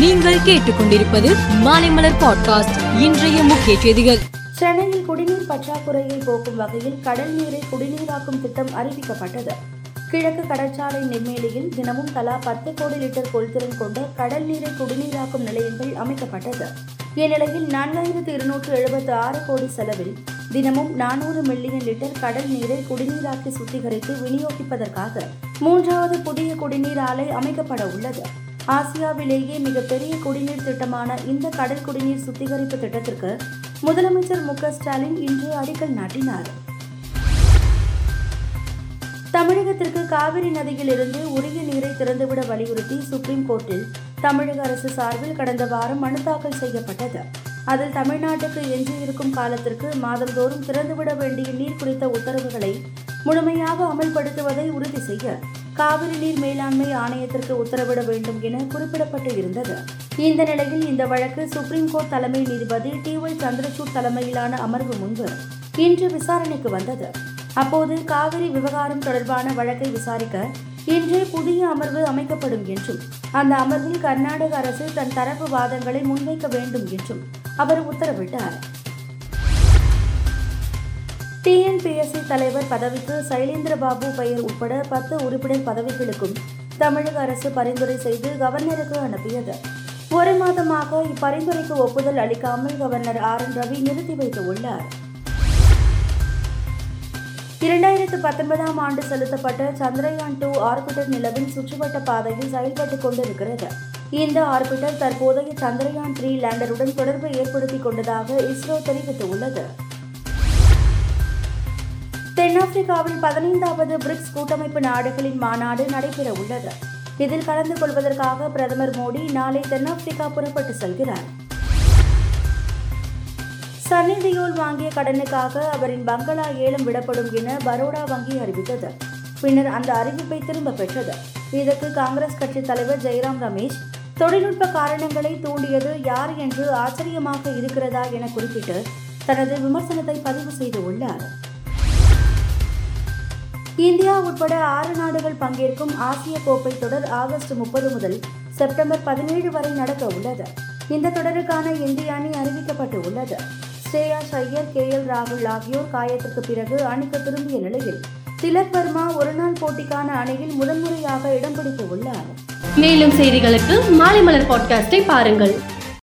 நீங்கள் கேட்டுக்கொண்டிருப்பது மாலைமலர் பாட்காஸ்ட் இன்றைய முக்கிய செய்திகள். சென்னையில் குடிநீர் பற்றாக்குறையை போக்கும் வகையில் கடல் நீரை குடிநீராக்கும் திட்டம் அறிவிக்கப்பட்டது. கிழக்கு கடற்சாலை நெம்மேலியில் தினமும் தலா பத்து கோடி லிட்டர் கொள்திறன் கொண்ட கடல் நீரை குடிநீராக்கும் நிலையங்கள் அமைக்கப்பட்டது. இந்நிலையில் நான்காயிரத்து இருநூற்று எழுபத்து ஆறு கோடி செலவில் தினமும் நானூறு மில்லியன் லிட்டர் கடல் நீரை குடிநீராக்கி சுத்திகரித்து விநியோகிப்பதற்காக மூன்றாவது புதிய குடிநீர் ஆலை அமைக்கப்பட உள்ளது. ஆசியாவிலேயே மிகப்பெரிய குடிநீர் திட்டமான இந்த கடல் குடிநீர் சுத்திகரிப்பு திட்டத்திற்கு முதலமைச்சர் மு க ஸ்டாலின் இன்று அடிக்கல் நாட்டினார். தமிழகத்திற்கு காவிரி நதியிலிருந்து உரிய நீரை திறந்துவிட வலியுறுத்தி சுப்ரீம் கோர்ட்டில் தமிழக அரசு சார்பில் கடந்த வாரம் மனு தாக்கல் செய்யப்பட்டது. அதில் தமிழ்நாட்டுக்கு எஞ்சியிருக்கும் காலத்திற்கு மாதந்தோறும் திறந்துவிட வேண்டிய நீர் குறித்த உத்தரவுகளை முழுமையாக அமல்படுத்துவதை உறுதி செய்ய காவிரி நீர் மேலாண்மை ஆணையத்திற்கு உத்தரவிட வேண்டும் என குறிப்பிடப்பட்டு இருந்தது. இந்த நிலையில் இந்த வழக்கு சுப்ரீம் கோர்ட் தலைமை நீதிபதி டி ஒய் சந்திரசூட் தலைமையிலான அமர்வு முன்பு இன்று விசாரணைக்கு வந்தது. அப்போது காவிரி விவகாரம் தொடர்பான வழக்கை விசாரிக்க இன்றே புதிய அமர்வு அமைக்கப்படும் என்றும் அந்த அமர்வில் கர்நாடக அரசு தன் தரப்பு வாதங்களை முன்வைக்க வேண்டும் என்றும் அவர் உத்தரவிட்டார். டிஎன்பிஎஸ்சி தலைவர் பதவிக்கு சைலேந்திரபாபு பெயர் உட்பட பத்து உறுப்பினர் பதவிகளுக்கும் தமிழக அரசு பரிந்துரை செய்து கவர்னருக்கு அனுப்பியது. ஒரு மாதமாக இப்பரிந்துரைக்கு ஒப்புதல் அளிக்காமல் கவர்னர் ஆர். என். ரவி நிறுத்தி வைத்துள்ளார் இரண்டாயிரத்து பத்தொன்பதாம் ஆண்டு செலுத்தப்பட்ட சந்திரயான் டூ ஆர்பிட்டர் நிலவின் சுற்றுவட்ட பாதையில் செயல்பட்டுக் கொண்டிருக்கிறது. இந்த ஆர்பிட்டர் தற்போதைய சந்திரயான் த்ரீ லேண்டருடன் தொடர்பு ஏற்படுத்திக் கொண்டதாக இஸ்ரோ தெரிவித்துள்ளது. தென்னாப்பிரிக்காவில் பதினைந்தாவது பிரிக்ஸ் கூட்டமைப்பு நாடுகளின் மாநாடு நடைபெற உள்ளது இதில் கலந்து கொள்வதற்காக பிரதமர் மோடி நாளை தென்னாப்பிரிக்கா புறப்பட்டு செல்கிறார். சன்னி தியோல் வாங்கிய கடனுக்காக அவரின் பங்களா ஏலம் விடப்படும் என பரோடா வங்கி அறிவித்தது. பின்னர் அந்த அறிவிப்பை திரும்ப பெற்றது. இதற்கு காங்கிரஸ் கட்சி தலைவர் ஜெயராம் ரமேஷ் தொழில்நுட்ப காரணங்களை தூண்டியது யார் என்று ஆச்சரியமாக இருக்கிறதா என குறிப்பிட்டு தனது விமர்சனத்தை பதிவு செய்துள்ளார் இந்தியா உட்பட ஆறு நாடுகள் பங்கேற்கும் ஆசிய கோப்பை தொடர் ஆகஸ்ட் முப்பது முதல் செப்டம்பர் பதினேழு வரை நடக்க உள்ளது. இந்த தொடருக்கான இந்திய அணி அறிவிக்கப்பட்டு உள்ளது. ஸ்ரேயா ஐயர் கே எல் ராகுல் ஆகியோர் காயத்திற்கு பிறகு அணிக்கு திரும்பிய நிலையில் திலக் வர்மா ஒருநாள் போட்டிக்கான அணியில் முதன்முறையாக இடம் உள்ளார். மேலும் செய்திகளுக்கு மாலை மலர் பாட்காஸ்டை பாருங்கள்.